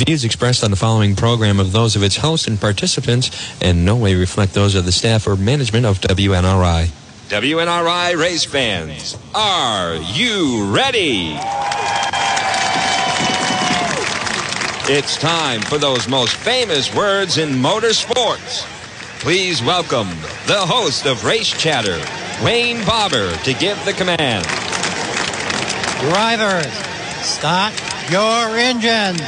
The views expressed on the following program are those of its host and participants and no way reflect those of the staff or management of WNRI. WNRI race fans, are you ready? It's time for those most famous words in motorsports. Please welcome the host of Race Chatter, Wayne Barber, to give the command. Drivers, start your engines.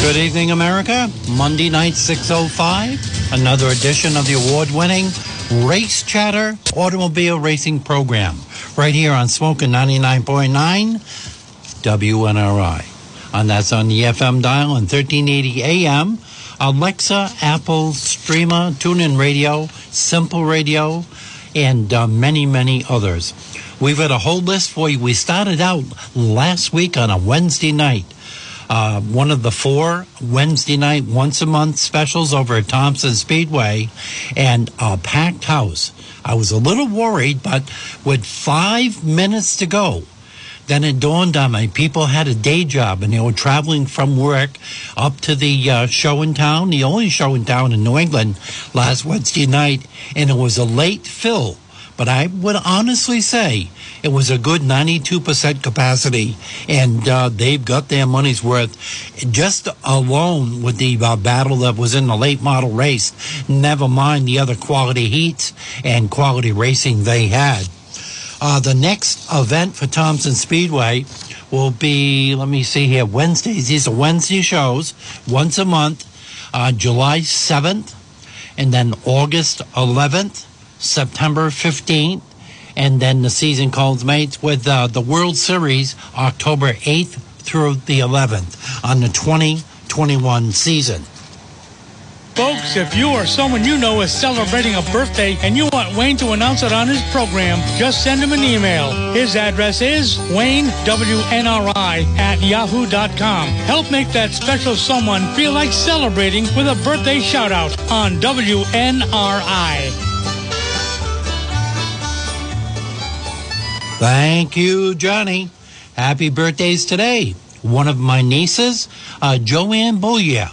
Good evening, America. Monday night, 6.05. Another edition of the award-winning Race Chatter Automobile Racing Program. Right here on Smoking 99.9 WNRI. And that's on the FM dial and 1380 AM. Alexa, Apple, Streamer, TuneIn Radio, Simple Radio, and uh, many, many others. We've got a whole list for you. We started out last week on a Wednesday night uh, one of the four Wednesday night, once a month specials over at Thompson Speedway and a packed house. I was a little worried, but with five minutes to go, then it dawned on me people had a day job and they were traveling from work up to the uh, show in town, the only show in town in New England last Wednesday night, and it was a late fill. But I would honestly say it was a good 92% capacity, and uh, they've got their money's worth. Just alone with the uh, battle that was in the late model race, never mind the other quality heats and quality racing they had. Uh, the next event for Thompson Speedway will be, let me see here, Wednesdays. These are Wednesday shows, once a month, uh, July 7th, and then August 11th, September 15th, and then the season calls mates with uh, the World Series October 8th through the 11th on the 2021 season. Folks, if you or someone you know is celebrating a birthday and you want Wayne to announce it on his program, just send him an email. His address is Wayne, WNRI, at yahoo.com. Help make that special someone feel like celebrating with a birthday shout out on WNRI. Thank you, Johnny. Happy birthdays today. One of my nieces, uh, Joanne Boulier,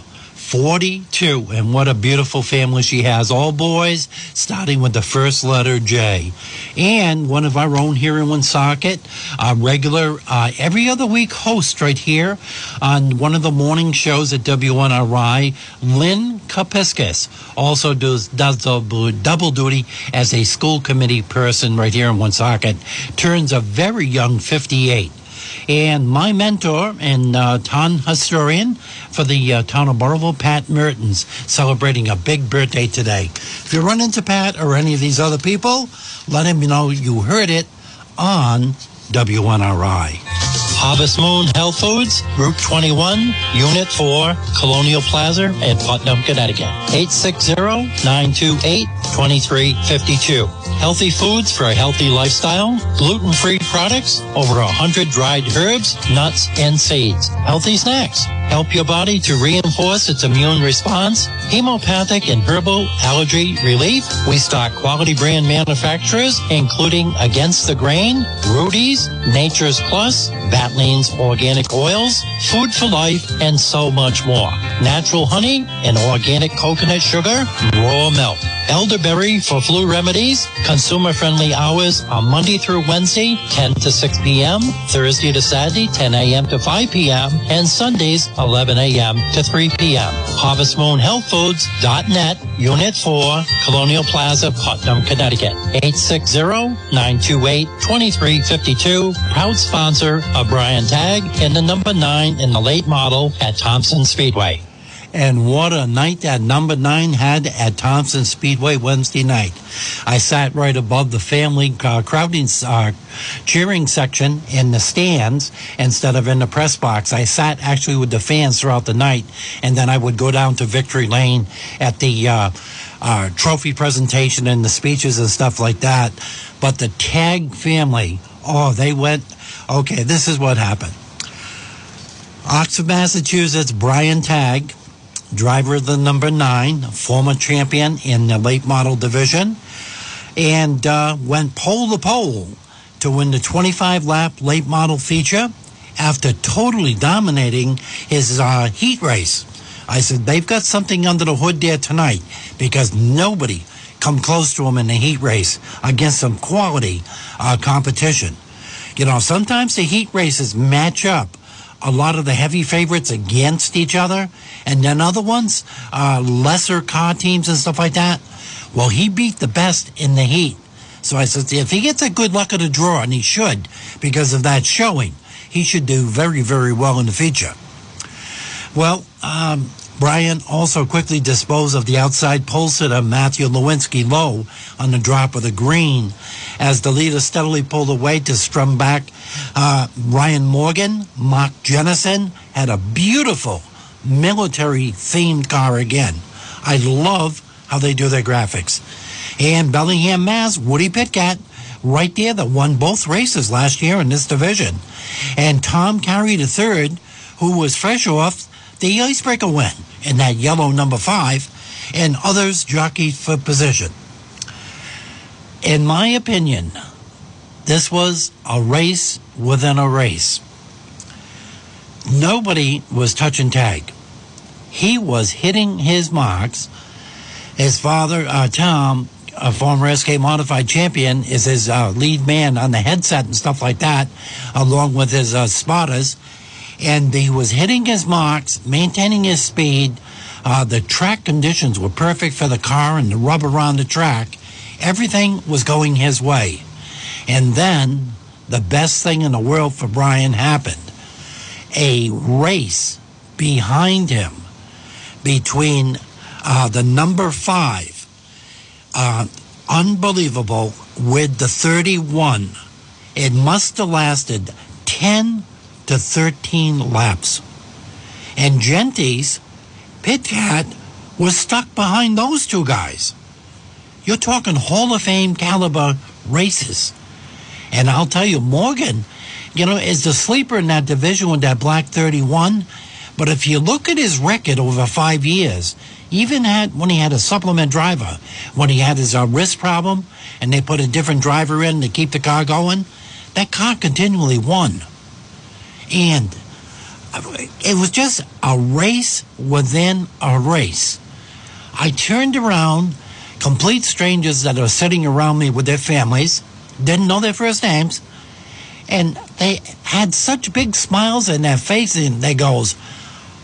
42. And what a beautiful family she has. All boys, starting with the first letter J. And one of our own here in Woonsocket, a regular, uh, every other week host right here on one of the morning shows at WNRI, Lynn Kapiskis. Also does, does double duty as a school committee person right here in Woonsocket. Turns a very young 58 and my mentor and uh, town historian for the uh, town of Burrillville, Pat Mertens, celebrating a big birthday today. If you run into Pat or any of these other people, let him know you heard it on WNRI. Harvest Moon Health Foods, Route 21, Unit 4, Colonial Plaza in Putnam, Connecticut. 860-928-2352. Healthy foods for a healthy lifestyle, gluten-free products, over 100 dried herbs, nuts, and seeds. Healthy snacks. Help your body to reinforce its immune response. Homeopathic and herbal allergy relief. We stock quality brand manufacturers, including Against the Grain, Rudy's, Nature's Plus, Barlean's Organic Oils, Food for Life, and so much more. Natural honey and organic coconut sugar, raw milk. Elderberry for flu remedies. Consumer friendly hours are Monday through Wednesday, 10 to 6 p.m., Thursday to Saturday, 10 a.m. to 5 p.m., and Sundays, 11 a.m. to 3 p.m. Harvest Moon Health HarvestMoonHealthFoods.net, Unit 4, Colonial Plaza, Putnam, Connecticut. 860-928-2352. Proud sponsor of Brian Tag and the number 9 in the late model at Thompson Speedway. And what a night that number nine had at Thompson Speedway Wednesday night. I sat right above the family uh, crowding, uh, cheering section in the stands instead of in the press box. I sat actually with the fans throughout the night, and then I would go down to Victory Lane at the uh, uh, trophy presentation and the speeches and stuff like that. But the Tag family, oh, they went, okay, this is what happened. Oxford, Massachusetts, Brian Tag driver of the number nine, former champion in the late model division, and uh, went pole to pole to win the 25 lap late model feature after totally dominating his uh, heat race. I said, they've got something under the hood there tonight because nobody come close to him in the heat race against some quality uh, competition. You know, sometimes the heat races match up a lot of the heavy favorites against each other, and then other ones, uh, lesser car teams and stuff like that. Well, he beat the best in the heat. So I said, if he gets a good luck of the draw, and he should, because of that showing, he should do very, very well in the future. Well, um, Brian also quickly disposed of the outside pole sitter Matthew Lewinsky low on the drop of the green as the leader steadily pulled away to strum back. Uh, Ryan Morgan, Mark Jennison had a beautiful military themed car again. I love how they do their graphics. And Bellingham, Mass, Woody Pitkat, right there that won both races last year in this division. And Tom Carey a third, who was fresh off the icebreaker win in that yellow number five, and others jockeyed for position. In my opinion, this was a race within a race. Nobody was touch and tag. He was hitting his marks. His father, uh, Tom, a former SK modified champion, is his uh, lead man on the headset and stuff like that, along with his uh, spotters. And he was hitting his marks, maintaining his speed. Uh, the track conditions were perfect for the car and the rubber around the track. Everything was going his way. And then the best thing in the world for Brian happened. A race behind him between uh, the number five, uh, unbelievable, with the 31. It must have lasted 10 to 13 laps. And Gentes, Pitkat, was stuck behind those two guys. You're talking Hall of Fame caliber races. And I'll tell you, Morgan, you know, is the sleeper in that division with that black 31. But if you look at his record over five years, even had when he had a supplement driver, when he had his uh, wrist problem, and they put a different driver in to keep the car going, that car continually won. And it was just a race within a race. I turned around, complete strangers that are sitting around me with their families, didn't know their first names, and they had such big smiles in their faces, and they goes,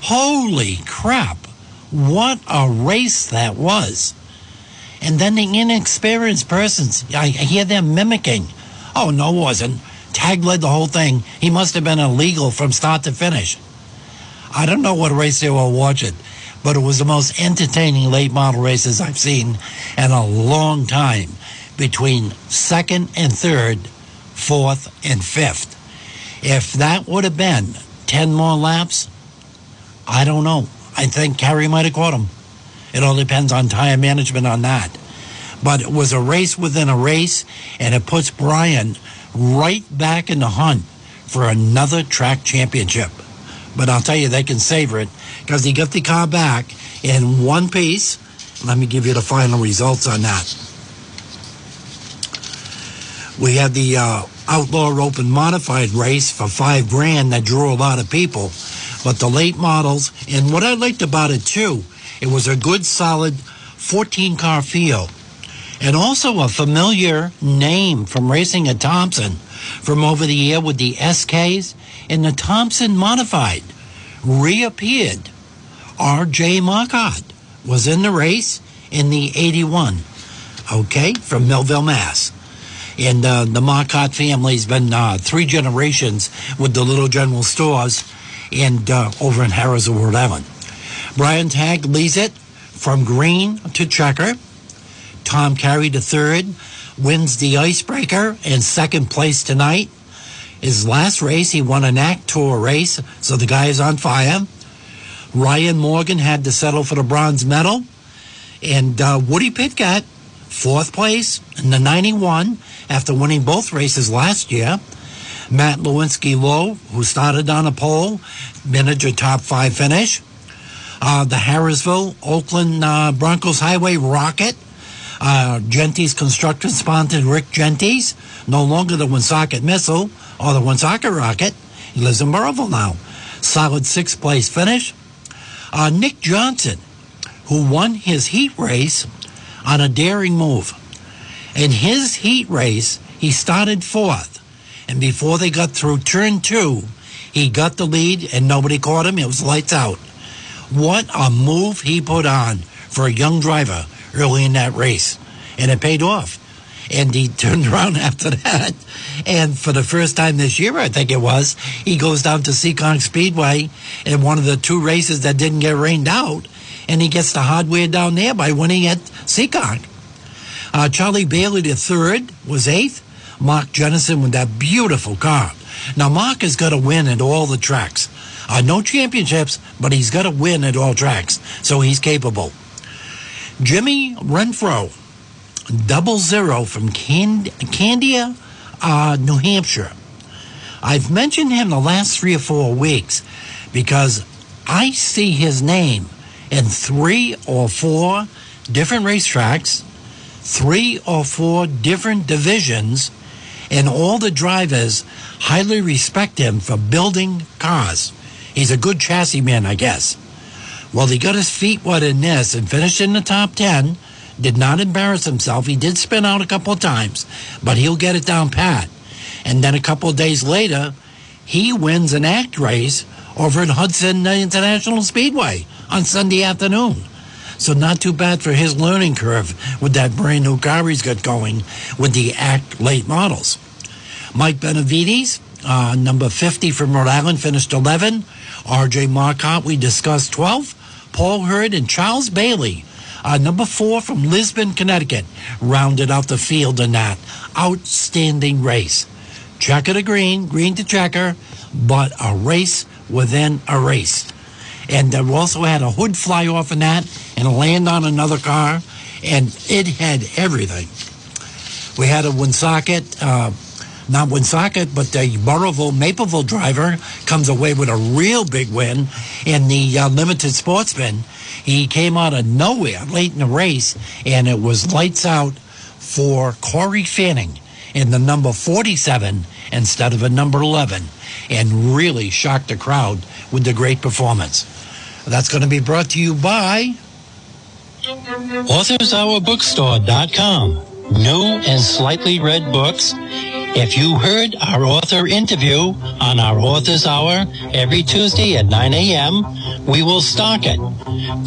"Holy crap! What a race that was!" And then the inexperienced persons, I hear them mimicking, "Oh no, it wasn't." Tag led the whole thing. He must have been illegal from start to finish. I don't know what race they were watching, but it was the most entertaining late model races I've seen in a long time between second and third, fourth and fifth. If that would have been 10 more laps, I don't know. I think Carey might have caught him. It all depends on tire management on that. But it was a race within a race, and it puts Brian right back in the hunt for another track championship. But I'll tell you, they can savor it because he got the car back in one piece. Let me give you the final results on that. We had the uh, Outlaw Open Modified race for five grand that drew a lot of people. But the late models, and what I liked about it too, it was a good solid 14 car field and also a familiar name from racing at Thompson from over the year with the SKs and the Thompson Modified reappeared. R.J. Marcotte was in the race in the 81, okay, from Millville, Mass. And uh, the Marcotte family's been uh, three generations with the little general stores and uh, over in Harris, Rhode Island. Brian Tag leads it from green to checker. Tom Carey the third wins the icebreaker in second place tonight. His last race, he won an ACT Tour race, so the guy is on fire. Ryan Morgan had to settle for the bronze medal. And uh, Woody Pitkat, fourth place in the 91 after winning both races last year. Matt Lewinsky Lowe, who started on a pole, manager top five finish. uh, the Harrisville Oakland uh, Broncos Highway Rocket. Uh, Gentes construction sponsored Rick Gentes, no longer the Woonsocket Missile or the Woonsocket Rocket. He lives in Burrillville now. Solid sixth place finish. Uh, Nick Johnson, who won his heat race on a daring move. In his heat race, he started fourth. And before they got through turn two, he got the lead and nobody caught him. It was lights out. What a move he put on for a young driver early in that race. And it paid off. And he turned around after that. And for the first time this year, I think it was, he goes down to Seekonk Speedway in one of the two races that didn't get rained out. And he gets the hardware down there by winning at Seekonk. Uh, Charlie Bailey, the third, was eighth. Mark Jennison with that beautiful car. Now, Mark has got to win at all the tracks. Uh, no championships, but he's got to win at all tracks, so he's capable. Jimmy Renfro, double zero from Cand- Candia, uh, New Hampshire. I've mentioned him the last three or four weeks because I see his name in three or four different racetracks, three or four different divisions, and all the drivers highly respect him for building cars. He's a good chassis man, I guess. Well, he got his feet wet in this and finished in the top 10. Did not embarrass himself. He did spin out a couple of times, but he'll get it down pat. And then a couple of days later, he wins an ACT race over at Hudson International Speedway on Sunday afternoon. So not too bad for his learning curve with that brand new car he's got going with the ACT late models. Mike Benavides, uh, number 50 from Rhode Island, finished 11. RJ Marcotte, we discussed 12. Paul Hurd and Charles Bailey, uh, number four from Lisbon, Connecticut, rounded out the field in that outstanding race. Checker to green, green to checker, but a race within a race. And we also had a hood fly off in that and land on another car, and it had everything. We had a Woonsocket, uh, not Woonsocket, but the Burrillville Mapleville driver comes away with a real big win in the uh, limited sportsman. He came out of nowhere late in the race, and it was lights out for Corey Fanning in the number 47 instead of a number 11, and really shocked the crowd with the great performance. That's going to be brought to you by AuthorsHourBookstore.com. New and slightly read books. If you heard our author interview on our Author's Hour every Tuesday at 9 a.m., we will stock it.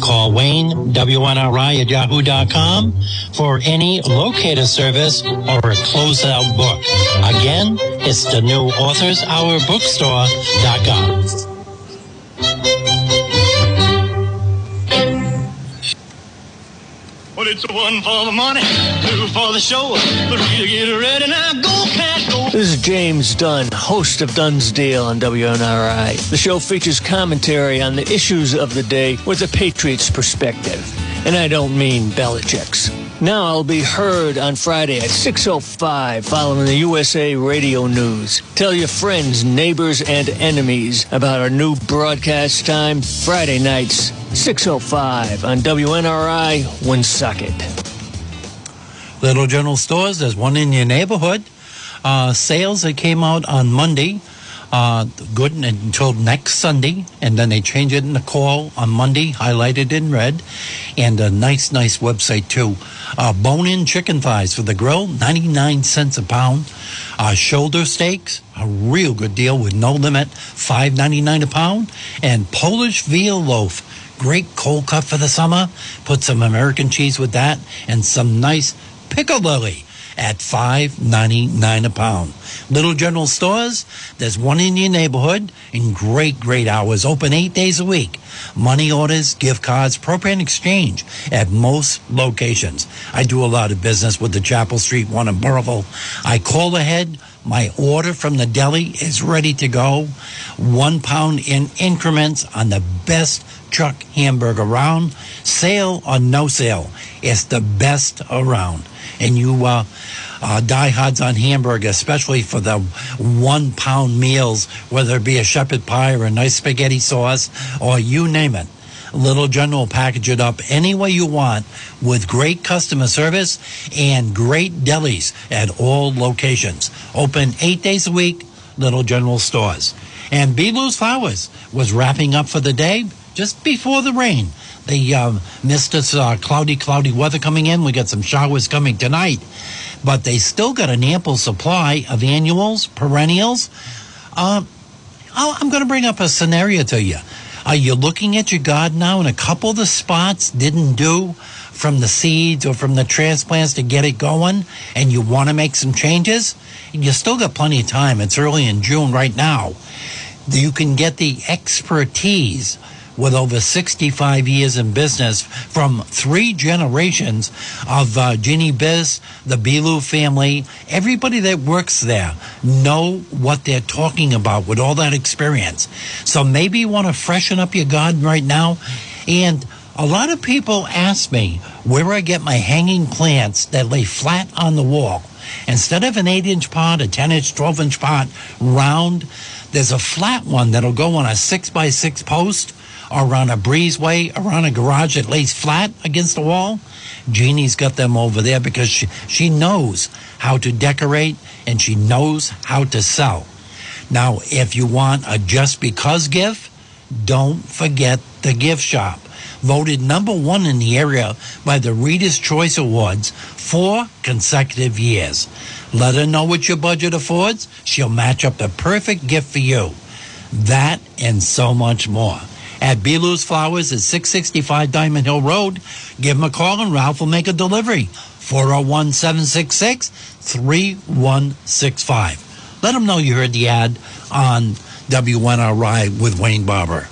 Call Wayne, WNRI at yahoo.com for any locator service or a closeout book. Again, it's the new Author's Hour Bookstore.com. Well, it's one for the money, two for the show, three to get ready. Now go. This is James Dunn, host of Dunn's Deal on WNRI. The show features commentary on the issues of the day with a Patriots perspective. And I don't mean Belichick's. Now I'll be heard on Friday at 6.05 following the USA Radio News. Tell your friends, neighbors, and enemies about our new broadcast time, Friday nights, 6.05 on WNRI Woonsocket. Little General Stores, there's one in your neighborhood. Uh, sales that came out on Monday, uh, good until next Sunday, and then they change it in the call on Monday, highlighted in red, and a nice, nice website too. Uh, bone-in chicken thighs for the grill, 99 cents a pound. Uh, shoulder steaks, a real good deal with no limit, 5.99 a pound. And Polish veal loaf, great cold cut for the summer. Put some American cheese with that, and some nice piccalilli at $5.99 a pound. Little General Stores, there's one in your neighborhood in great, great hours, open eight days a week. Money orders, gift cards, propane exchange at most locations. I do a lot of business with the Chapel Street one in Burrillville. I call ahead. My order from the deli is ready to go. One pound in increments on the best chuck hamburger around. Sale or no sale, it's the best around and you uh, uh, diehards on hamburger, especially for the one pound meals, whether it be a shepherd pie or a nice spaghetti sauce or you name it. Little General package it up any way you want with great customer service and great delis at all locations. Open eight days a week, Little General stores. And B. Flowers was wrapping up for the day just before the rain. They um, missed us uh, cloudy, cloudy weather coming in. We got some showers coming tonight, but they still got an ample supply of annuals, perennials. Uh, I'm going to bring up a scenario to you. Are you looking at your garden now and a couple of the spots didn't do from the seeds or from the transplants to get it going and you want to make some changes? You still got plenty of time. It's early in June right now. You can get the expertise with over 65 years in business from three generations of uh, Ginny Biz, the Bilu family, everybody that works there know what they're talking about with all that experience. So maybe you want to freshen up your garden right now. And a lot of people ask me where I get my hanging plants that lay flat on the wall. Instead of an 8 inch pot, a 10 inch, 12 inch pot, round, there's a flat one that'll go on a 6 by 6 post or a breezeway or on a garage that lays flat against the wall. Jeannie's got them over there because she, she knows how to decorate and she knows how to sell. Now, if you want a just because gift, don't forget the gift shop. Voted number one in the area by the Reader's Choice Awards four consecutive years. Let her know what your budget affords. She'll match up the perfect gift for you. That and so much more at Belu's Flowers at 665 Diamond Hill Road. Give them a call and Ralph will make a delivery. 401 766 3165. Let them know you heard the ad on WNRI with Wayne Barber.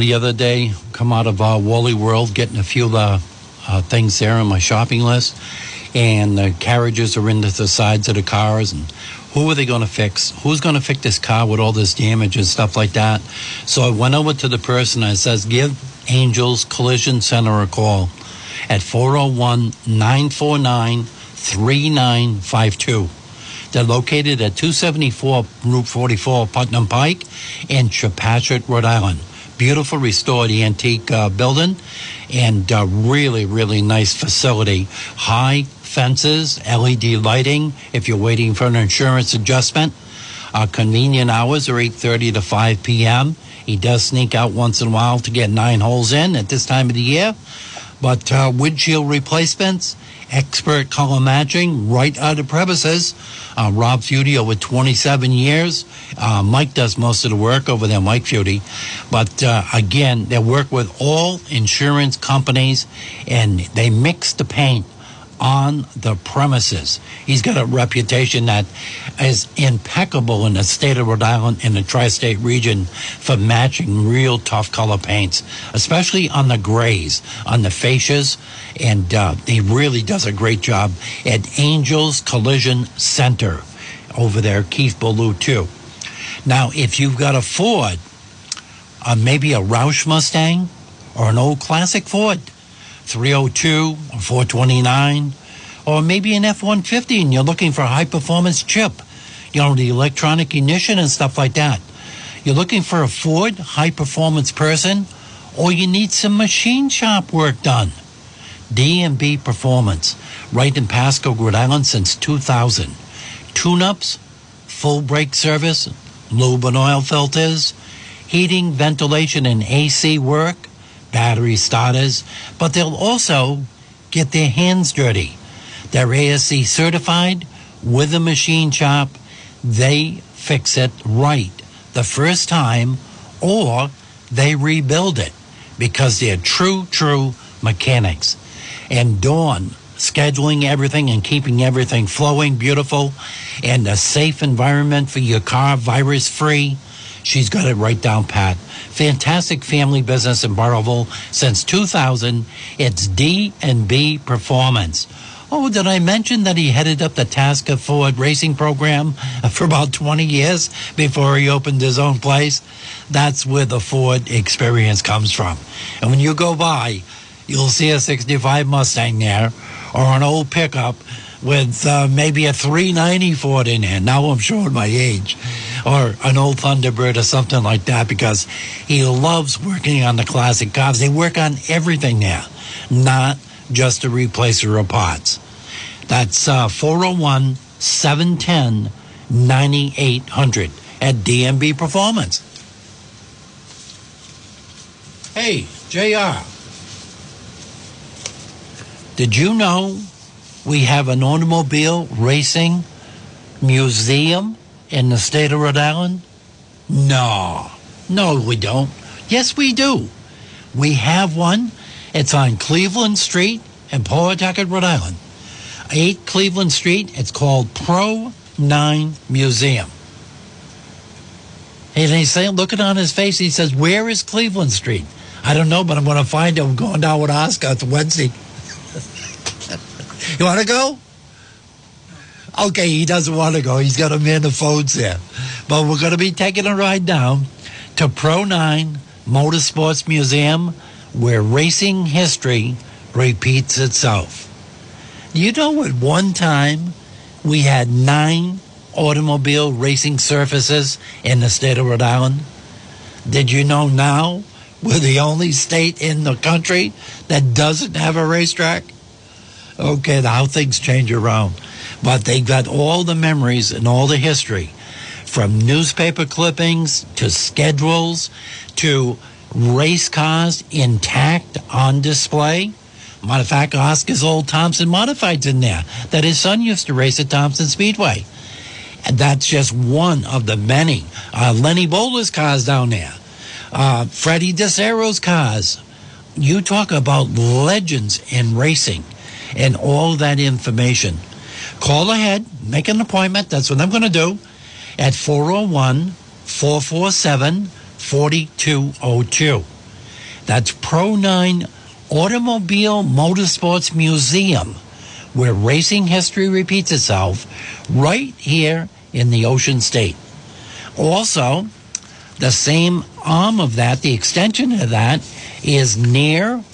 The other day, come out of uh, Wally World, getting a few uh, uh, things there on my shopping list, and the carriages are into the sides of the cars, and who are they going to fix? Who's going to fix this car with all this damage and stuff like that? So I went over to the person. I says, "Give Angels Collision Center a call at 401 949 3952." They're located at 274 Route 44 Putnam Pike in Chepachet, Rhode Island. Beautiful restored antique uh, building and uh, really, really nice facility. High fences, LED lighting if you're waiting for an insurance adjustment. Uh, convenient hours are 8.30 to 5 p.m. He does sneak out once in a while to get nine holes in at this time of the year. But uh, windshield replacements, expert color matching right out of premises. Uh, Rob Feudy over 27 years. Uh, Mike does most of the work over there, Mike Feudy. But uh, again, they work with all insurance companies and they mix the paint on the premises. He's got a reputation that is impeccable in the state of Rhode Island and the tri-state region for matching real tough color paints, especially on the grays, on the fascias, and uh, he really does a great job at Angels Collision Center over there, Keith Ballou too. Now, if you've got a Ford, uh, maybe a Roush Mustang or an old classic Ford, 302 or 429, or maybe an F 150 and you're looking for a high performance chip, you know, the electronic ignition and stuff like that. You're looking for a Ford high performance person, or you need some machine shop work done. D&B Performance, right in Pascoag, Rhode Island since 2000. Tune-ups, full brake service, lube and oil filters, heating, ventilation, and AC work, battery starters, but they'll also get their hands dirty. They're ASE certified with a machine shop. They fix it right the first time or they rebuild it because they're true, true mechanics. And Dawn, scheduling everything and keeping everything flowing beautiful and a safe environment for your car, virus free. She's got it right down pat. Fantastic family business in Burrillville since 2000. It's D and B Performance. Oh, did I mention that he headed up the Tasca Ford racing program for about 20 years before he opened his own place? That's where the Ford experience comes from. And when you go by, you'll see a 65 Mustang there or an old pickup with uh, maybe a 390 Ford in there. Now I'm showing my age. Or an old Thunderbird or something like that because he loves working on the classic cars. They work on everything now, not just a replacer of parts. That's uh, 401 710 9800 at D&B Performance. Hey, JR. Did you know we have an automobile racing museum in the state of Rhode Island? No, no, we don't. Yes, we do. We have one. It's on Cleveland Street in Pawtucket, Rhode Island. 8 Cleveland Street. It's called Pro 9 Museum. And he's saying, looking on his face, he says, Where is Cleveland Street? I don't know, but I'm going to find him going down with Oscar. It's Wednesday. you want to go? Okay, he doesn't want to go. He's got a man the phones there. But we're going to be taking a ride down to Pro 9 Motorsports Museum where racing history repeats itself. You know, at one time we had nine automobile racing surfaces in the state of Rhode Island. Did you know now we're the only state in the country that doesn't have a racetrack? Okay, how things change around. But they got all the memories and all the history from newspaper clippings to schedules to race cars intact on display. Matter of fact, Oscar's old Thompson Modified's in there that his son used to race at Thompson Speedway. And that's just one of the many. Uh, Lenny Boehler's cars down there. Uh, Freddie DeSarro's cars. You talk about legends in racing and all that information. Call ahead, make an appointment. That's what I'm going to do at 401 447 4202. That's Pro 9 Automobile Motorsports Museum, where racing history repeats itself right here in the Ocean State. Also, the same arm of that, the extension of that, is NEAR,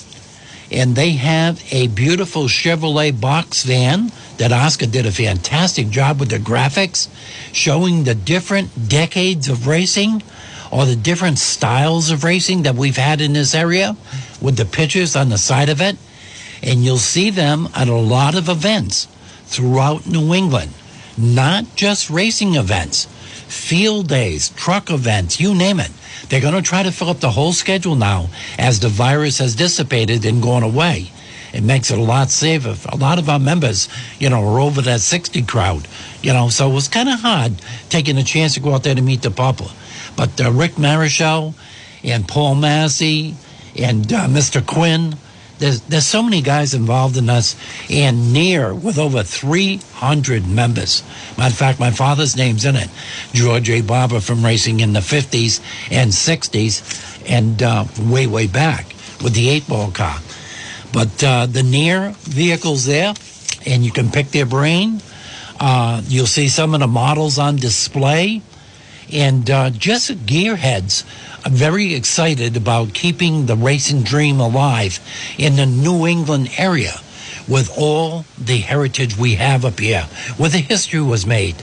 and they have a beautiful Chevrolet box van that Oscar did a fantastic job with the graphics, showing the different decades of racing or the different styles of racing that we've had in this area with the pictures on the side of it. And you'll see them at a lot of events throughout New England, not just racing events, field days, truck events, you name it. They're going to try to fill up the whole schedule now as the virus has dissipated and gone away. It makes it a lot safer. A lot of our members, you know, are over that 60 crowd, you know, so it was kind of hard taking a chance to go out there to meet the public. But uh, Rick Marichal and Paul Massey and uh, Mr. Quinn, There's, there's so many guys involved in us and NEAR with over 300 members. Matter of fact, my father's name's in it. George A. Barber from racing in the 50s and 60s and uh, way, way back with the eight ball car. But uh, the NEAR vehicles there, and you can pick their brain. Uh, you'll see some of the models on display. And uh, just gearheads are very excited about keeping the racing dream alive in the New England area with all the heritage we have up here, where the history was made.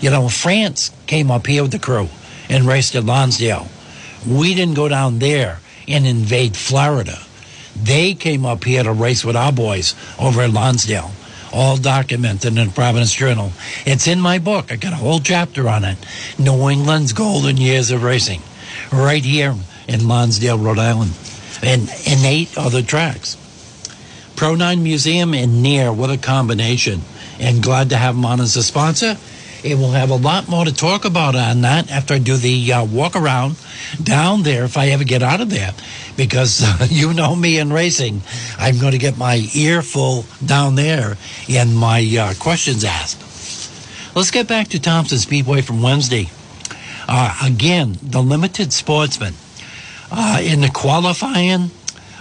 You know, France came up here with the crew and raced at Lonsdale. We didn't go down there and invade Florida. They came up here to race with our boys over at Lonsdale. All documented in the Providence Journal. It's in my book. I got a whole chapter on it. New England's golden years of racing, right here in Lonsdale, Rhode Island, and in eight other tracks. Pro 9 Museum and NEAR, what a combination. And glad to have them on as a sponsor. And we'll have a lot more to talk about on that after I do the uh, walk around down there if I ever get out of there. Because uh, you know me in racing, I'm going to get my earful down there and my uh, questions asked. Let's get back to Thompson Speedway from Wednesday. Uh, again, the limited sportsman. Uh, in the qualifying,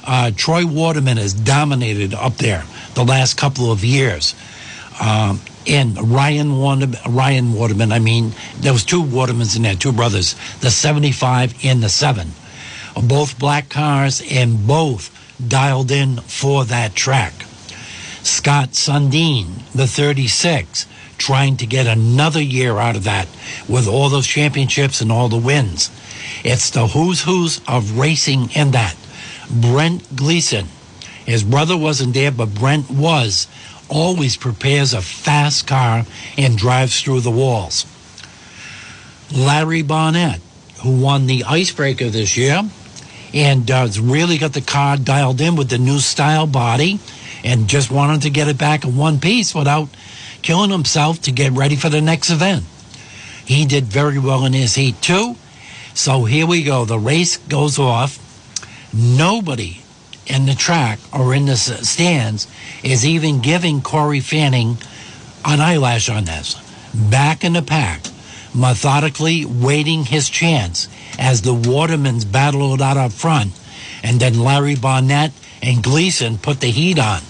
uh, Troy Waterman has dominated up there the last couple of years. Um, and Ryan Waterman, Ryan Waterman, I mean, there was two Watermans in there, two brothers, the 75 and the 7. Both black cars and both dialed in for that track. Scott Sundin, the 36, trying to get another year out of that with all those championships and all the wins. It's the who's who's of racing in that. Brent Gleason, his brother wasn't there, but Brent was, always prepares a fast car and drives through the walls. Larry Barnett, who won the icebreaker this year and uh, really got the car dialed in with the new style body and just wanted to get it back in one piece without killing himself to get ready for the next event. He did very well in his heat too. So here we go. The race goes off. Nobody in the track or in the stands is even giving Corey Fanning an eyelash on this. Back in the pack, methodically waiting his chance as the Watermans battle it out up front, and then Larry Barnett and Gleason put the heat on.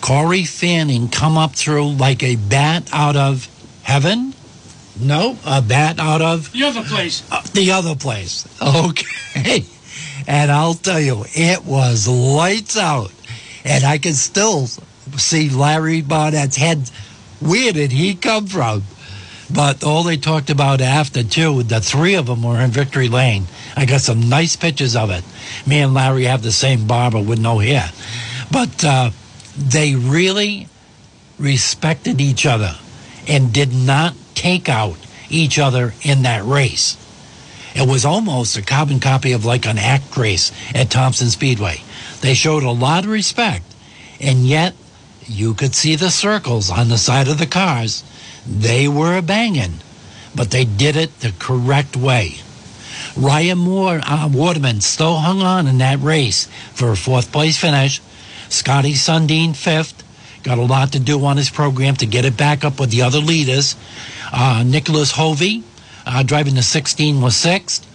Corey Fanning come up through like a bat out of heaven. No, a bat out of The other place. uh, the other place. Okay. And I'll tell you, it was lights out. And I can still see Larry Barnett's head. Where did he come from? But all they talked about after, too, the three of them were in Victory Lane. I got some nice pictures of it. Me and Larry have the same barber with no hair. But uh, they really respected each other and did not take out each other in that race. It was almost a carbon copy of like an ACT race at Thompson Speedway. They showed a lot of respect, and yet you could see the circles on the side of the cars. They were banging, but they did it the correct way. Ryan Moore, uh, Waterman still hung on in that race for a fourth place finish. Scotty Sundin fifth. Got a lot to do on his program to get it back up with the other leaders. Uh, Nicholas Hovey, uh, driving the 16, was sixth.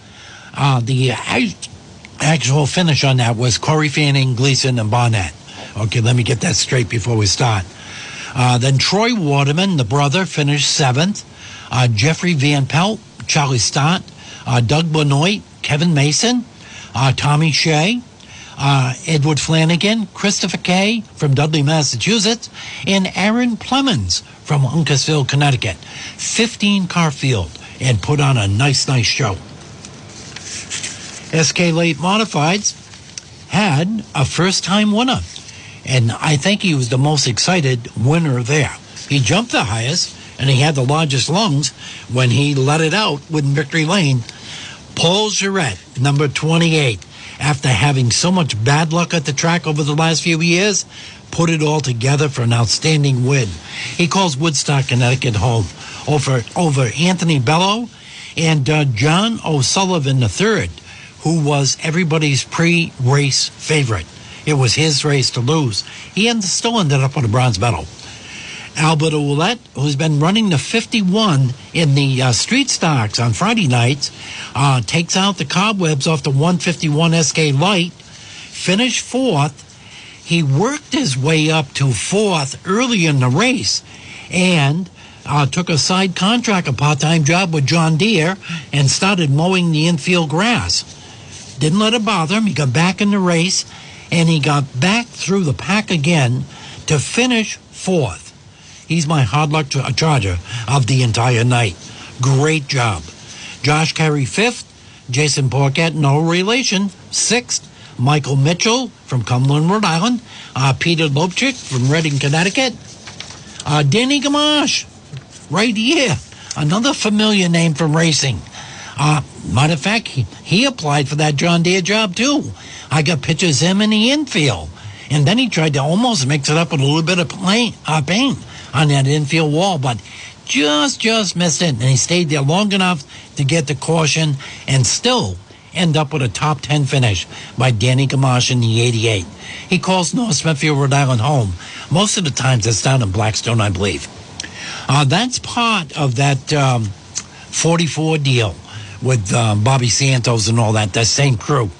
Uh, the actual finish on that was Corey Fanning, Gleason, and Barnett. Okay, let me get that straight before we start. Uh, then Troy Waterman, the brother, finished seventh. Uh, Jeffrey Van Pelt, Charlie Stott, uh, Doug Benoit, Kevin Mason, uh, Tommy Shea, uh, Edward Flanagan, Christopher Kay from Dudley, Massachusetts, and Aaron Plemons from Uncasville, Connecticut. 15 car field and put on a nice, nice show. SK Late Modifieds had a first time winner. And I think he was the most excited winner there. He jumped the highest and he had the largest lungs when he let it out with Victory Lane. Paul Jarrett, number 28, after having so much bad luck at the track over the last few years, put it all together for an outstanding win. He calls Woodstock, Connecticut home over, over Anthony Bello and uh, John O'Sullivan III, who was everybody's pre race favorite. It was his race to lose. He still ended up with a bronze medal. Albert Ouellette, who's been running the 51 in the uh, street stocks on Friday nights, uh, takes out the cobwebs off the 151 SK Light, finished fourth. He worked his way up to fourth early in the race and uh, took a side contract, a part time job with John Deere, and started mowing the infield grass. Didn't let it bother him. He got back in the race and he got back through the pack again to finish fourth. He's my hard luck ch- charger of the entire night. Great job. Josh Carey fifth. Jason Porcat, no relation, sixth. Michael Mitchell from Cumberland, Rhode Island. Uh, Peter Lopchick from Reading, Connecticut. Uh, Danny Gamache, right here. Another familiar name from racing. Uh, matter of fact, he, he applied for that John Deere job too. I got pictures of him in the infield. And then he tried to almost mix it up with a little bit of plain, uh, paint on that infield wall, but just, just missed it. And he stayed there long enough to get the caution and still end up with a top 10 finish by Danny Gamache in the 88. He calls North Smithfield, Rhode Island home. Most of the times it's down in Blackstone, I believe. Uh, that's part of that um, 44 deal with uh, Bobby Santos and all that, that same crew.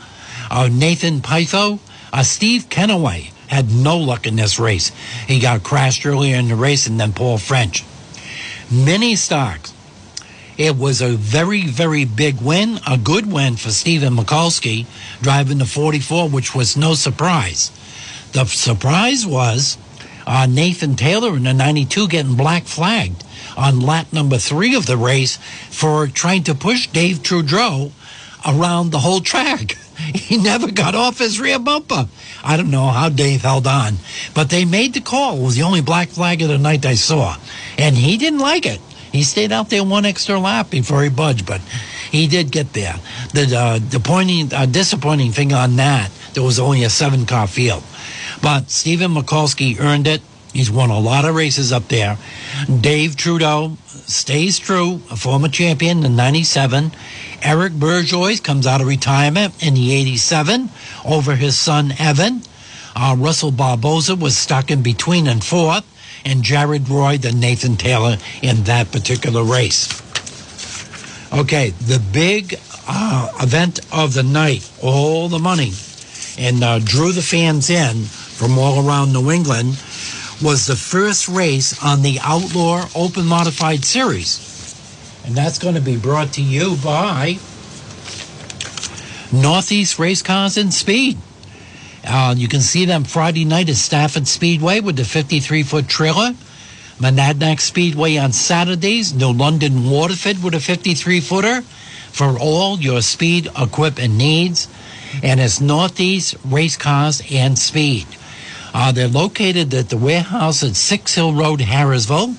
Uh, Nathan Pytho, uh, Steve Kenaway had no luck in this race. He got crashed earlier in the race, and then Paul French. Mini stocks. It was a very, very big win, a good win for Stephen Mikulski driving the 44, which was no surprise. The surprise was uh, Nathan Taylor in the 92 getting black flagged on lap number three of the race for trying to push Dave Trudeau around the whole track. He never got off his rear bumper. I don't know how Dave held on, but they made the call. It was the only black flag of the night I saw, and he didn't like it. He stayed out there one extra lap before he budged, but he did get there. The uh, disappointing, uh, disappointing thing on that, there was only a seven car field. But Stephen Mikulski earned it. He's won a lot of races up there. Dave Trudeau stays true, a former champion in 97. Eric Bourgeois comes out of retirement in the 87 over his son Evan. Uh, Russell Barboza was stuck in between and fourth, and Jared Roy, the Nathan Taylor in that particular race. Okay, the big uh, event of the night, all the money, and uh, drew the fans in from all around New England, was the first race on the Outlaw Open Modified Series. And that's going to be brought to you by Northeast Race Cars and Speed. Uh, you can see them Friday night at Stafford Speedway with the 53 foot trailer. Monadnock Speedway on Saturdays. New London Waterford with a 53 footer for all your speed equipment needs. And it's Northeast Race Cars and Speed. Uh, they're located at the warehouse at Six Hill Road, Harrisville,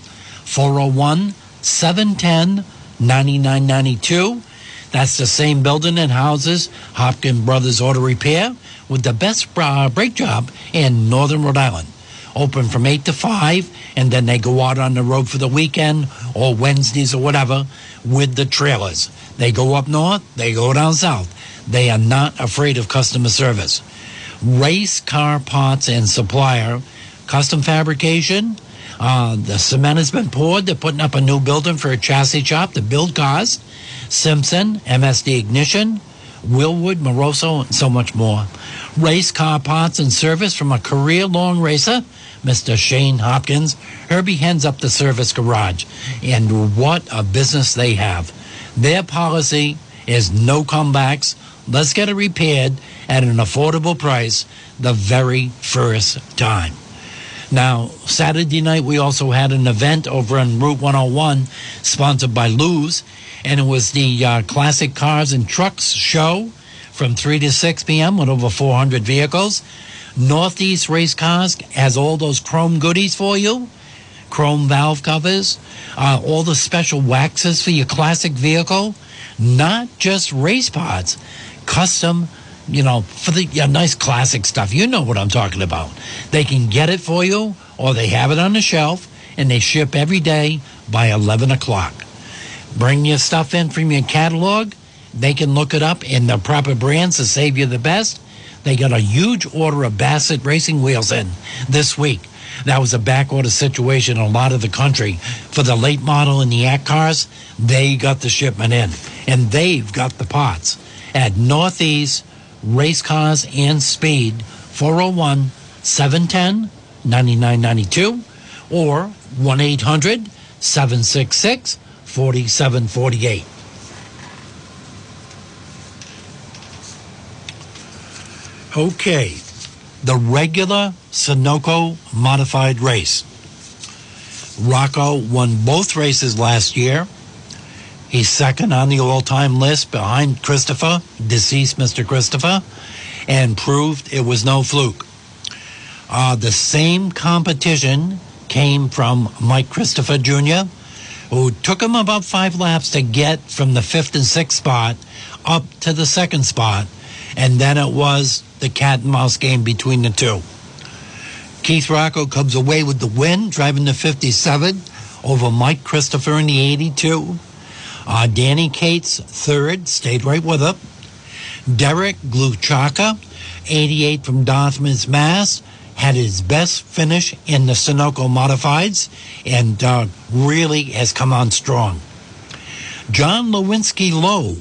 401 710 9992. That's the same building and houses Hopkins Brothers Auto Repair with the best uh, brake job in northern Rhode Island. Open from 8 to 5, and then they go out on the road for the weekend or Wednesdays or whatever with the trailers. They go up north, they go down south. They are not afraid of customer service. Race Car Parts and Supplier, custom fabrication. Uh, the cement has been poured. They're putting up a new building for a chassis shop to build cars. Simpson, MSD Ignition, Wilwood, Moroso, and so much more. Race car parts and service from a career long racer, Mr. Shane Hopkins. Herbie hands up the service garage. And what a business they have. Their policy is no comebacks. Let's get it repaired at an affordable price the very first time. Now, Saturday night, we also had an event over on Route 101 sponsored by Luz, and it was the uh, Classic Cars and Trucks show from 3 to 6 p.m. with over 400 vehicles. Northeast Race Cars has all those chrome goodies for you chrome valve covers, uh, all the special waxes for your classic vehicle, not just race parts, custom you know, for the yeah, nice classic stuff. You know what I'm talking about. They can get it for you, or they have it on the shelf, and they ship every day by 11 o'clock. Bring your stuff in from your catalog. They can look it up in the proper brands to save you the best. They got a huge order of Bassett racing wheels in this week. That was a back order situation in a lot of the country for the late model and the ACT cars. They got the shipment in, and they've got the parts at Northeast Race Cars and Speed 401 710 9992 or 1 800 766 4748. Okay, the regular Sunoco modified race. Rocco won both races last year. He's second on the all time list behind Christopher, deceased Mr. Christopher, and proved it was no fluke. Uh, the same competition came from Mike Christopher Jr., who took him about five laps to get from the fifth and sixth spot up to the second spot, and then it was the cat and mouse game between the two. Keith Rocco comes away with the win, driving the 57 over Mike Christopher in the 82. Uh, Danny Cates, third, stayed right with her. Derek Gluchaka, 88 from Dartmouth, Mass, had his best finish in the Sunoco Modifieds and uh, really has come on strong. John Lewinsky Lowe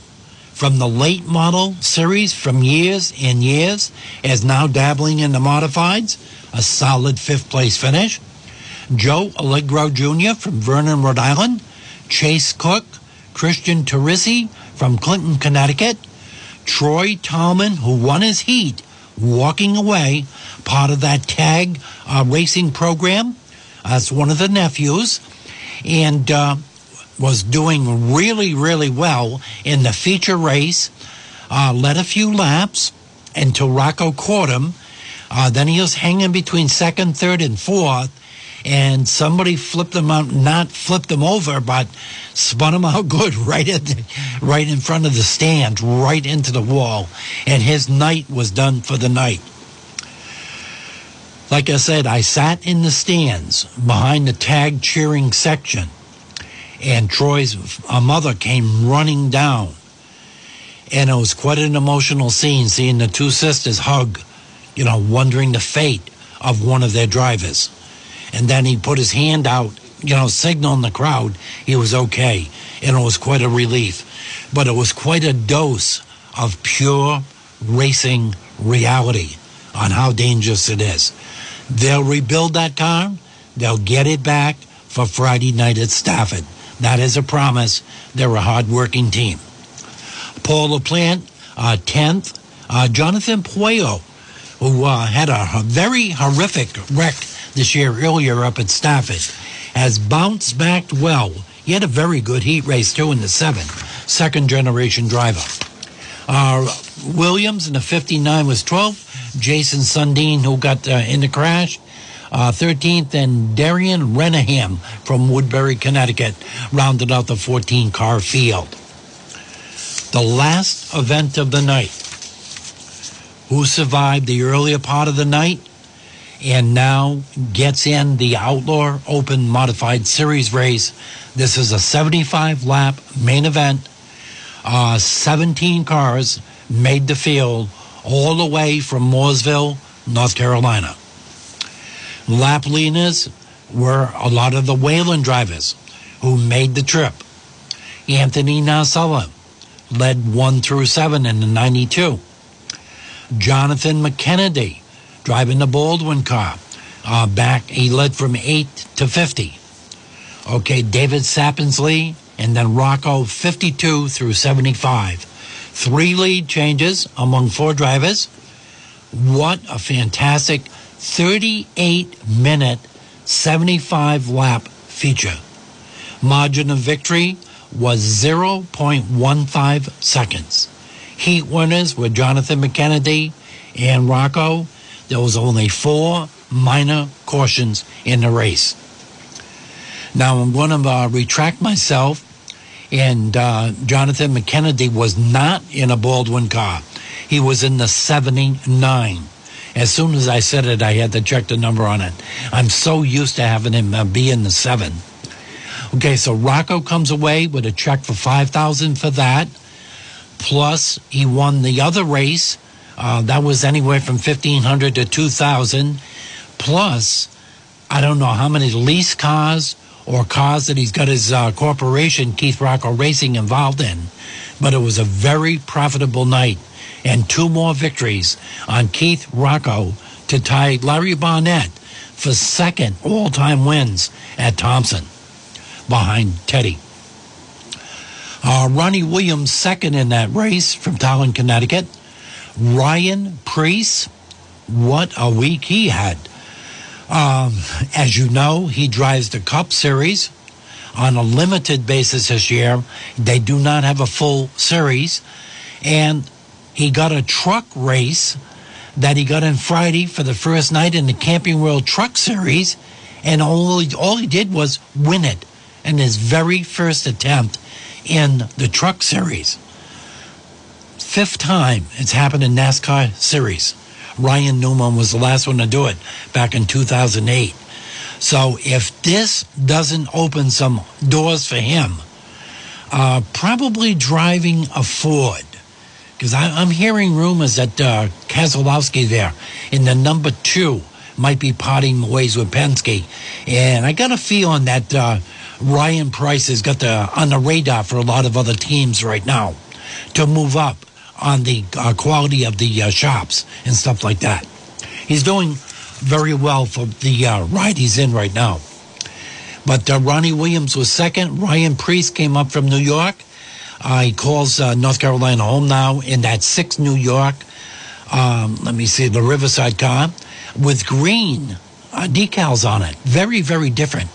from the late model series from years and years is now dabbling in the modifieds, a solid fifth place finish. Joe Allegro Jr. from Vernon, Rhode Island, Chase Cook, Christian Teresi from Clinton, Connecticut, Troy Tallman, who won his heat, walking away, part of that tag uh, racing program. That's one of the nephews, and uh, was doing really, really well in the feature race. Uh, led a few laps until Rocco caught him. Uh, then he was hanging between second, third, and fourth. And somebody flipped them out, not flipped them over, but spun them out good right at the, right in front of the stand, right into the wall. And his night was done for the night. Like I said, I sat in the stands behind the tag cheering section, and Troy's mother came running down. And it was quite an emotional scene seeing the two sisters hug, you know, wondering the fate of one of their drivers. And then he put his hand out, you know, signaling the crowd he was okay. And it was quite a relief. But it was quite a dose of pure racing reality on how dangerous it is. They'll rebuild that car. They'll get it back for Friday night at Stafford. That is a promise. They're a hardworking team. Paul LaPlante, uh, 10th. Uh, Jonathan Pueyo, who uh, had a, a very horrific wreck this year earlier up at Stafford, has bounced back well. He had a very good heat race too in the seven, second generation driver. Uh, Williams in the 59 was 12th. Jason Sundin, who got uh, in the crash, uh, 13th, and Darian Renaham from Woodbury, Connecticut, rounded out the 14 car field. The last event of the night. Who survived the earlier part of the night and now gets in the Outlaw Open Modified Series race. This is a 75 lap main event. Uh, 17 cars made the field all the way from Mooresville, North Carolina. Lap leaders were a lot of the Whelen drivers who made the trip. Anthony Nocella led 1 through 7 in the 92. Jonathan McKennedy driving the Baldwin car. Uh, back, he led from 8 to 50. Okay, David Sapienza and then Rocco 52 through 75. Three lead changes among four drivers. What a fantastic 38 minute, 75 lap feature. Margin of victory was 0.15 seconds. Heat winners were Jonathan McKennedy and Rocco. There was only four minor cautions in the race. Now I'm going to uh, retract myself, and uh, Jonathan McKennedy was not in a Baldwin car. He was in the 79. As soon as I said it, I had to check the number on it. I'm so used to having him uh, be in the seven. Okay, so Rocco comes away with a check for five thousand for that. Plus, he won the other race Uh, that was anywhere from 1500 to 2000. Plus, I don't know how many lease cars or cars that he's got his uh, corporation, Keith Rocco Racing, involved in. But it was a very profitable night. And two more victories on Keith Rocco to tie Larry Barnett for second all time wins at Thompson behind Teddy. Uh, Ronnie Williams second in that race from Tolland, Connecticut. Ryan Preece, what a week he had. Um, as you know, he drives the Cup Series on a limited basis this year. They do not have a full series. And he got a truck race that he got in Friday for the first night in the Camping World Truck Series. And all all he did was win it in his very first attempt in the Truck Series. Fifth time it's happened in NASCAR Series. Ryan Newman was the last one to do it back in 2008. So if this doesn't open some doors for him, uh, probably driving a Ford, because I'm hearing rumors that uh, Keselowski there in the number two might be parting ways with Penske, and I got a feeling that uh, Ryan Preece has got the on the radar for a lot of other teams right now to move up on the uh, quality of the uh, shops and stuff like that. He's doing very well for the uh, ride he's in right now. But uh, Ronnie Williams was second. Ryan Preece came up from New York. Uh, he calls uh, North Carolina home now in that six New York. Um, let me see the Riverside car with green decals on it. Very very different.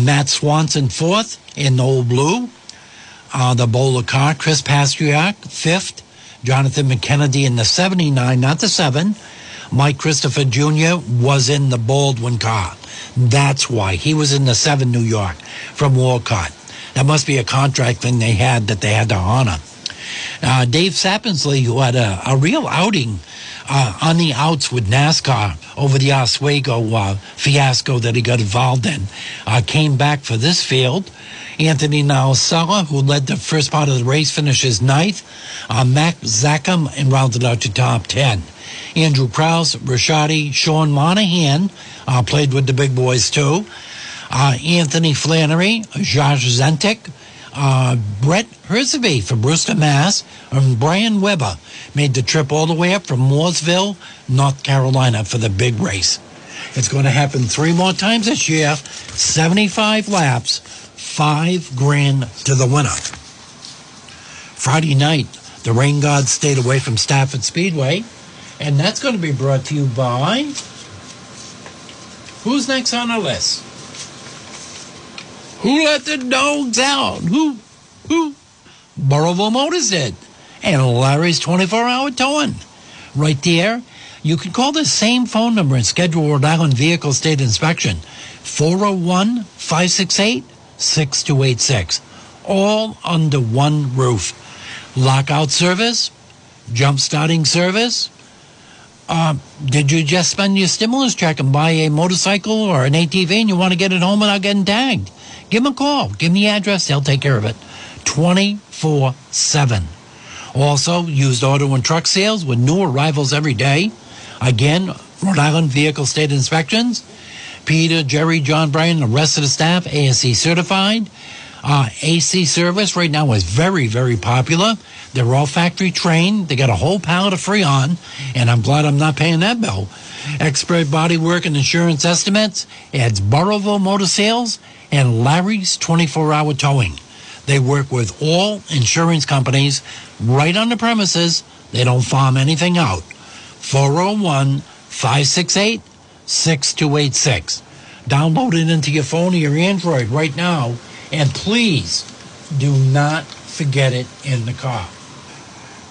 Matt Swanson fourth in old blue. Uh, the Boehler car, Chris Pasteryak fifth. Jonathan McKennedy in the 79, not the 7. Mike Christopher Jr. was in the Baldwin car. That's why he was in the 7 New York from Wolcott. That must be a contract thing they had that they had to honor. Uh, Dave Sapienza, who had a, a real outing uh, on the outs with NASCAR over the Oswego uh, fiasco that he got involved in, uh, came back for this field. Anthony Nocella, who led the first part of the race, finishes ninth. Uh, Mac Zackham and rounded out to top 10. Andrew Krause, Rashadi, Sean Monahan uh, played with the big boys too. Uh, Anthony Flannery, Josh Zentik, uh, Brett Herseby from Brewster, Mass, and Brian Weber made the trip all the way up from Mooresville, North Carolina for the big race. It's going to happen three more times this year, 75 laps, five grand to the winner. Friday night, the rain gods stayed away from Stafford Speedway, and that's going to be brought to you by. Who's next on our list? Who let the dogs out? Who? Who? Burrillville Motors did. And Larry's 24 hour towing. Right there. You can call the same phone number and schedule Rhode Island Vehicle State Inspection 401 568 6286. All under one roof. Lockout service, jump starting service. Uh, did you just spend your stimulus check and buy a motorcycle or an ATV and you want to get it home without getting tagged? Give them a call. Give them the address. They'll take care of it. 24 7. Also, used auto and truck sales with new arrivals every day. Again, Rhode Island Vehicle State Inspections. Peter, Jerry, John, Brian, the rest of the staff, ASE certified. Uh, AC service right now is very, very popular. They're all factory trained. They got a whole pallet of Freon, and I'm glad I'm not paying that bill. Expert body work and insurance estimates. It's Burrillville Motor Sales and Larry's 24 hour towing. They work with all insurance companies right on the premises. They don't farm anything out. 401 568 6286. Download it into your phone or your Android right now. And please do not forget it in the car.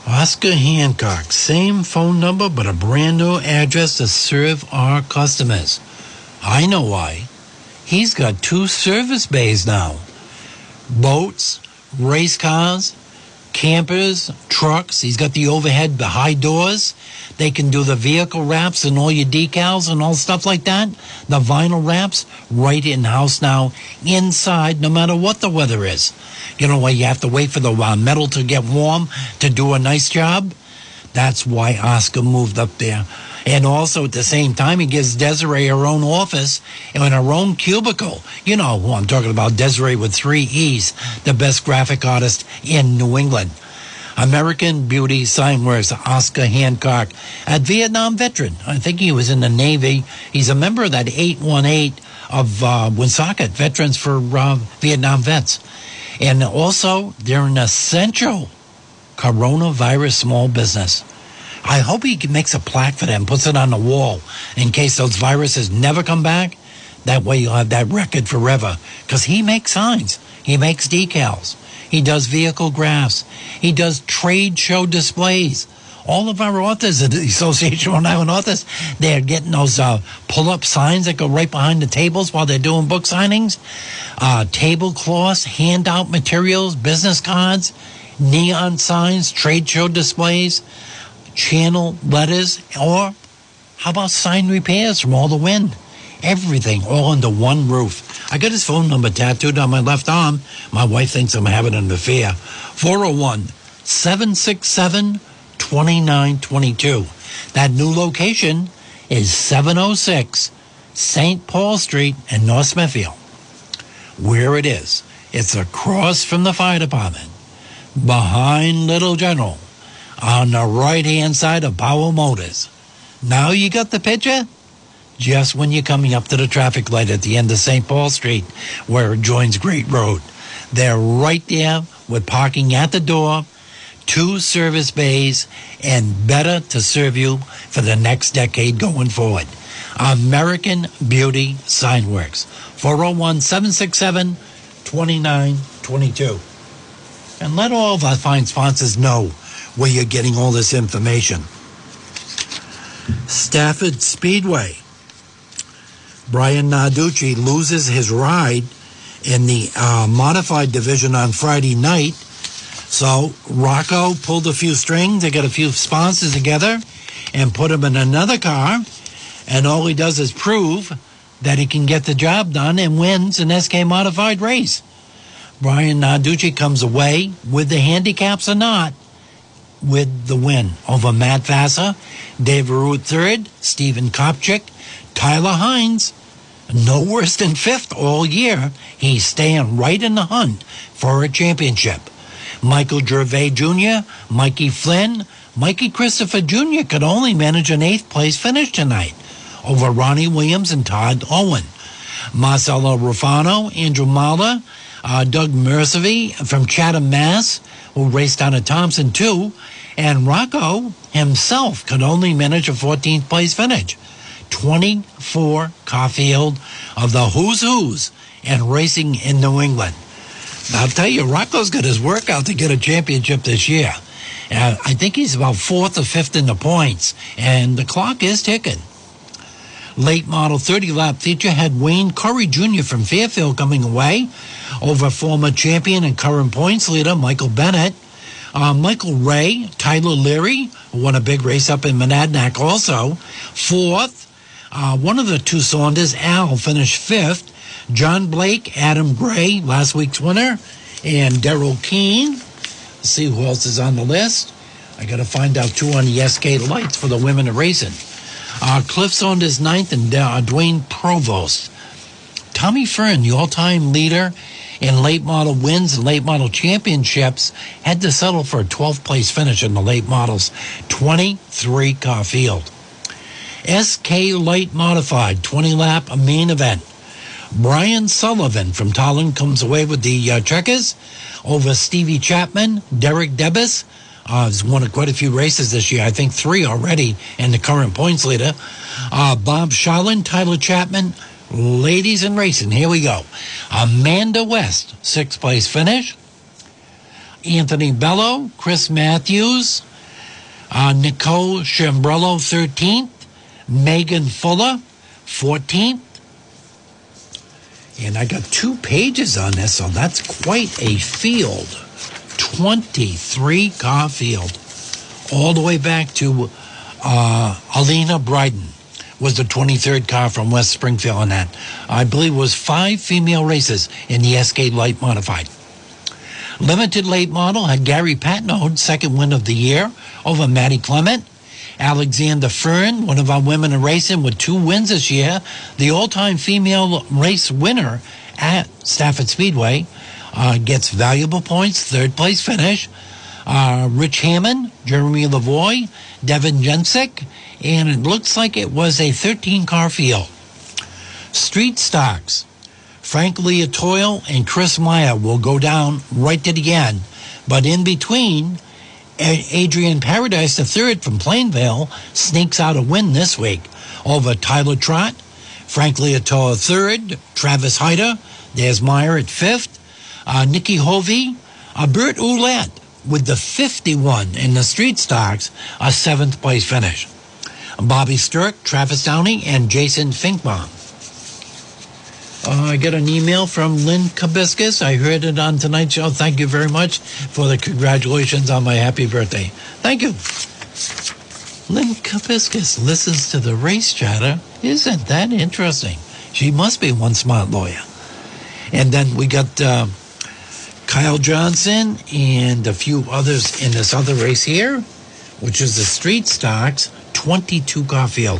Oscar Hancock, same phone number, but a brand new address to serve our customers. I know why. He's got two service bays now boats, race cars, campers, trucks. He's got the overhead, the high doors. They can do the vehicle wraps and all your decals and all stuff like that. The vinyl wraps right in house now, inside, no matter what the weather is. You know, where you have to wait for the uh, metal to get warm to do a nice job. That's why Oscar moved up there. And also at the same time, he gives Desiree her own office and her own cubicle. You know who I'm talking about, Desiree with three E's, the best graphic artist in New England. American Beauty Sign Oscar Hancock, a Vietnam veteran. I think he was in the Navy. He's a member of that 818 of uh, Woonsocket, Veterans for uh, Vietnam Vets. And also, they're an essential coronavirus small business. I hope he makes a plaque for them, puts it on the wall in case those viruses never come back. That way you'll have that record forever. Because he makes signs, he makes decals, he does vehicle graphs, he does trade show displays. All of our authors at the Association of Rhode Island Authors, they're getting those uh, pull up signs that go right behind the tables while they're doing book signings, uh, tablecloths, handout materials, business cards, neon signs, trade show displays channel letters, or how about sign repairs from all the wind? Everything all under one roof. I got his phone number tattooed on my left arm. My wife thinks I'm having an affair. 401 767 2922. That new location is 706 St. Paul Street in North Smithfield. Where it is, it's across from the fire department, behind Little General on the right hand side of Power Motors. Now you got the picture? Just when you're coming up to the traffic light at the end of St. Paul Street, where it joins Great Road. They're right there with parking at the door, two service bays, and better to serve you for the next decade going forward. American Beauty Sign Works. 401 767 2922. And let all of our fine sponsors know where you're getting all this information. Stafford Speedway. Brian Narducci loses his ride in the uh, modified division on Friday night. So Rocco pulled a few strings to get a few sponsors together and put him in another car. And all he does is prove that he can get the job done and wins an SK modified race. Brian Narducci comes away with the handicaps or not with the win over Matt Vassar, Dave Root third, Stephen Kopchik, Tyler Hines. No worse than fifth all year. He's staying right in the hunt for a championship. Michael Gervais Jr., Mikey Flynn, Mikey Christopher Jr. could only manage an eighth place finish tonight over Ronnie Williams and Todd Owen. Marcelo Rufano, Andrew Mahler, uh, Doug Mercivy from Chatham, Mass., who raced down at Thompson too, and Rocco himself could only manage a 14th place finish. 24 Caulfield of the who's who's and racing in New England. I'll tell you, Rocco's got his work out to get a championship this year. Uh, I think he's about fourth or fifth in the points, and the clock is ticking. Late model 30 lap feature had Wayne Curry Jr. from Fairfield coming away over former champion and current points leader Michael Bennett. Uh, Michael Ray, Tyler Leary, won a big race up in Monadnock also. Fourth, uh, one of the two Saunders, Al, finished fifth. John Blake, Adam Gray, last week's winner, and Daryl Keene. See who else is on the list. I got to find out two on the SK lights for the women racing. Uh, Cliff Saunders ninth and uh, Dwayne Provost. Tommy Fearn, the all-time leader in late model wins and late model championships, had to settle for a 12th place finish in the late models. 23 car field. SK Light Modified 20 lap main event. Brian Sullivan from Tolland comes away with the uh, checkers over Stevie Chapman, Derek Debus. Uh, has won quite a few races this year. I think three already, and the current points leader. Uh, Bob Sharlin, Tyler Chapman, ladies in racing. Here we go. Amanda West, sixth place finish. Anthony Bello, Chris Matthews, uh, Nicole Chambrello, 13th. Megan Fuller, 14th. And I got two pages on this, so that's quite a field. 23 car field. All the way back to uh, Alina Bryden was the 23rd car from West Springfield on that. I believe was five female races in the SK Light Modified. Limited late model had Gary Patnode, second win of the year, over Maddie Clement. Alexander Fearn, one of our women in racing with two wins this year, the all-time female race winner at Stafford Speedway, uh, gets valuable points, third place finish. Uh, Rich Hammond, Jeremy Lavoie, Devin Jensick, and it looks like it was a 13-car field. Street stocks. Frank Leotoil and Chris Meyer will go down right to the end. But in between, Adrian Paradise III from Plainville sneaks out a win this week over Tyler Trott, Frank Leotoil third, Travis Hyder, there's Meyer at fifth, uh, Nikki Hovey, uh, Bert Ouellette with the 51 in the street stocks, a seventh place finish. Bobby Sturck, Travis Downey, and Jason Finkbaum. Uh, I got an email from Lynn Kabiscus. I heard it on tonight's show. Thank you very much for the congratulations on my happy birthday. Thank you. Lynn Kabiscus listens to the race chatter. Isn't that interesting? She must be one smart lawyer. And then we got uh, Kyle Johnson and a few others in this other race here, which is the street stocks 22 car field.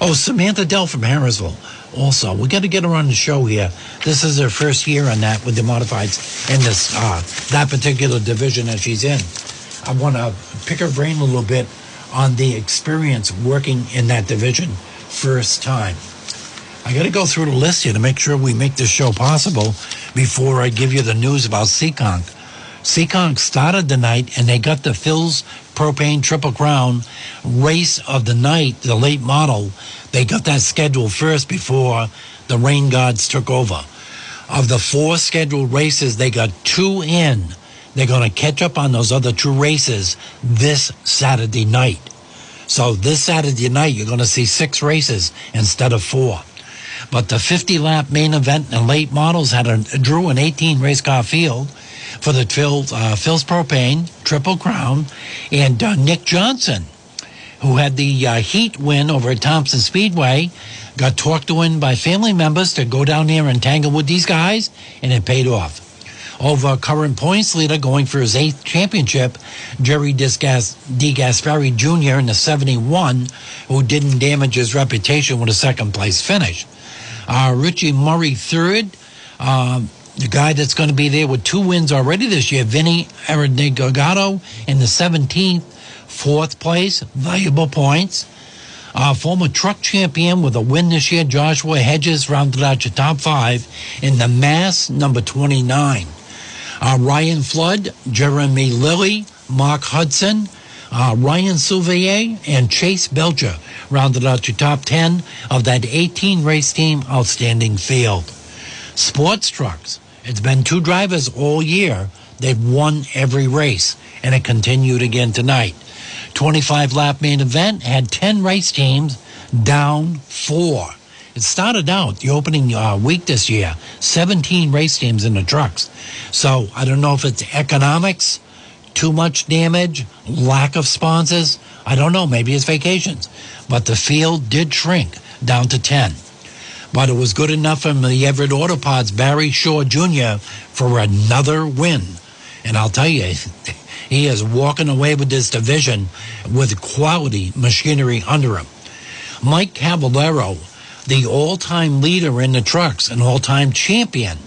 Oh, Samantha Dell from Harrisville. Also, we got to get her on the show here. This is her first year on that with the modifieds in this uh, that particular division that she's in. I want to pick her brain a little bit on the experience working in that division first time. I got to go through the list here to make sure we make this show possible before I give you the news about Seekonk. Seekonk started the night and they got the Phil's Propane Triple Crown race of the night, the late model. They got that scheduled first before the rain gods took over. Of the four scheduled races, they got two in. They're going to catch up on those other two races this Saturday night. So this Saturday night, you're going to see six races instead of four. But the 50 lap main event and late models had a drew an 18 race car field for the Phil, uh, Phil's Propane Triple Crown and uh, Nick Johnson, who had the uh, heat win over at Thompson Speedway, got talked to in by family members to go down there and tangle with these guys, and it paid off. Over current points leader going for his eighth championship, Jerry Disgas- DeGasperi Jr. in the 71, who didn't damage his reputation with a second place finish. Uh, Richie Murray third. Um, the guy that's going to be there with two wins already this year, Vinny Arenegagato in the 17th, fourth place, valuable points. Uh, former truck champion with a win this year, Joshua Hedges rounded out your top five in the mass number 29. Uh, Ryan Flood, Jeremy Lilly, Mark Hudson, uh, Ryan Souvier, and Chase Belcher rounded out your top 10 of that 18 race team outstanding field. Sports trucks. It's been two drivers all year. They've won every race, and it continued again tonight. 25 lap main event had 10 race teams down four. It started out the opening uh, week this year, 17 race teams in the trucks. So I don't know if it's economics, too much damage, lack of sponsors. I don't know. Maybe it's vacations. But the field did shrink down to 10 but it was good enough for the Everett Autopods Barry Shaw Jr. for another win. And I'll tell you, he is walking away with this division with quality machinery under him. Mike Cavallero, the all-time leader in the trucks, an all-time champion,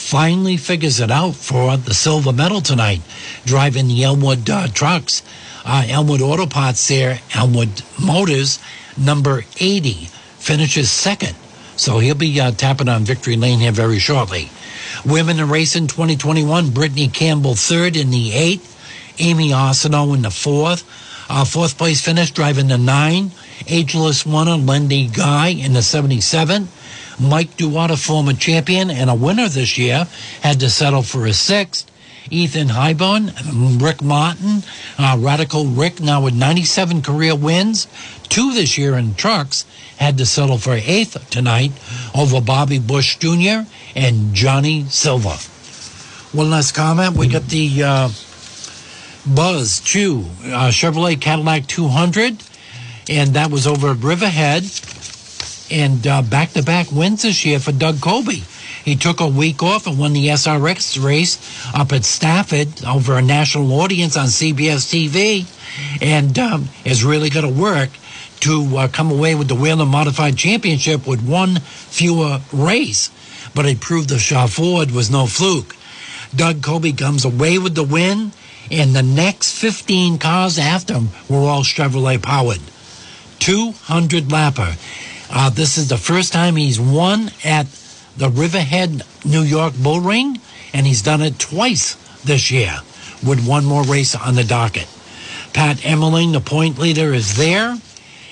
finally figures it out for the silver medal tonight, driving the Elmwood uh, trucks, uh, Elmwood Parts there, Elmwood Motors, number 80, finishes second. So he'll be uh, tapping on victory lane here very shortly. Women in racing 2021, Brittany Campbell third in the eighth, Amy Arsenault in the fourth. Uh, fourth place finish driving the nine. Ageless winner Lindy Guy in the 77. Mike Duwata, former champion and a winner this year, had to settle for a sixth. Ethan Highborn, Rick Martin, uh, Radical Rick, now with 97 career wins, two this year in trucks, had to settle for eighth tonight over Bobby Bush Jr. and Johnny Silva. One last comment. We got the uh, Buzz Chew uh, Chevrolet Cadillac 200, and that was over at Riverhead. And uh, back-to-back wins this year for Doug Colby. He took a week off and won the SRX race up at Stafford over a national audience on CBS TV, and um, is really going to work to uh, come away with the Whelen Modified Championship with one fewer race. But it proved the Shaw Ford was no fluke. Doug Colby comes away with the win, and the next 15 cars after him were all Chevrolet powered. 200 lapper. Uh, this is the first time he's won at the Riverhead, New York Bull Ring, and he's done it twice this year with one more race on the docket. Pat Emmerling, the point leader, is there,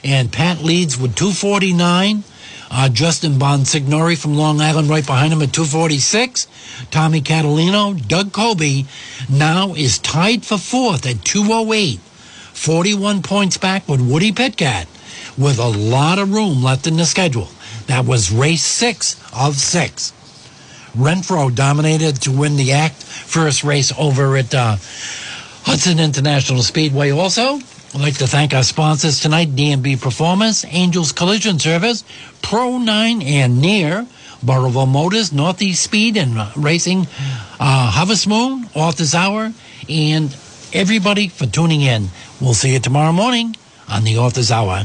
and Pat leads with 249. Uh, Justin Bonsignore from Long Island right behind him at 246. Tommy Catalano, Doug Colby now is tied for fourth at 208. 41 points back with Woody Pitkat with a lot of room left in the schedule. That was race six of six. Renfro dominated to win the ACT first race over at uh, Hudson International Speedway. Also, I'd like to thank our sponsors tonight D&B Performance, Angels Collision Service, Pro 9 and NEAR, Burrillville Motors, Northeast Speed and Racing, uh, Harvest Moon, Author's Hour, and everybody for tuning in. We'll see you tomorrow morning on the Author's Hour.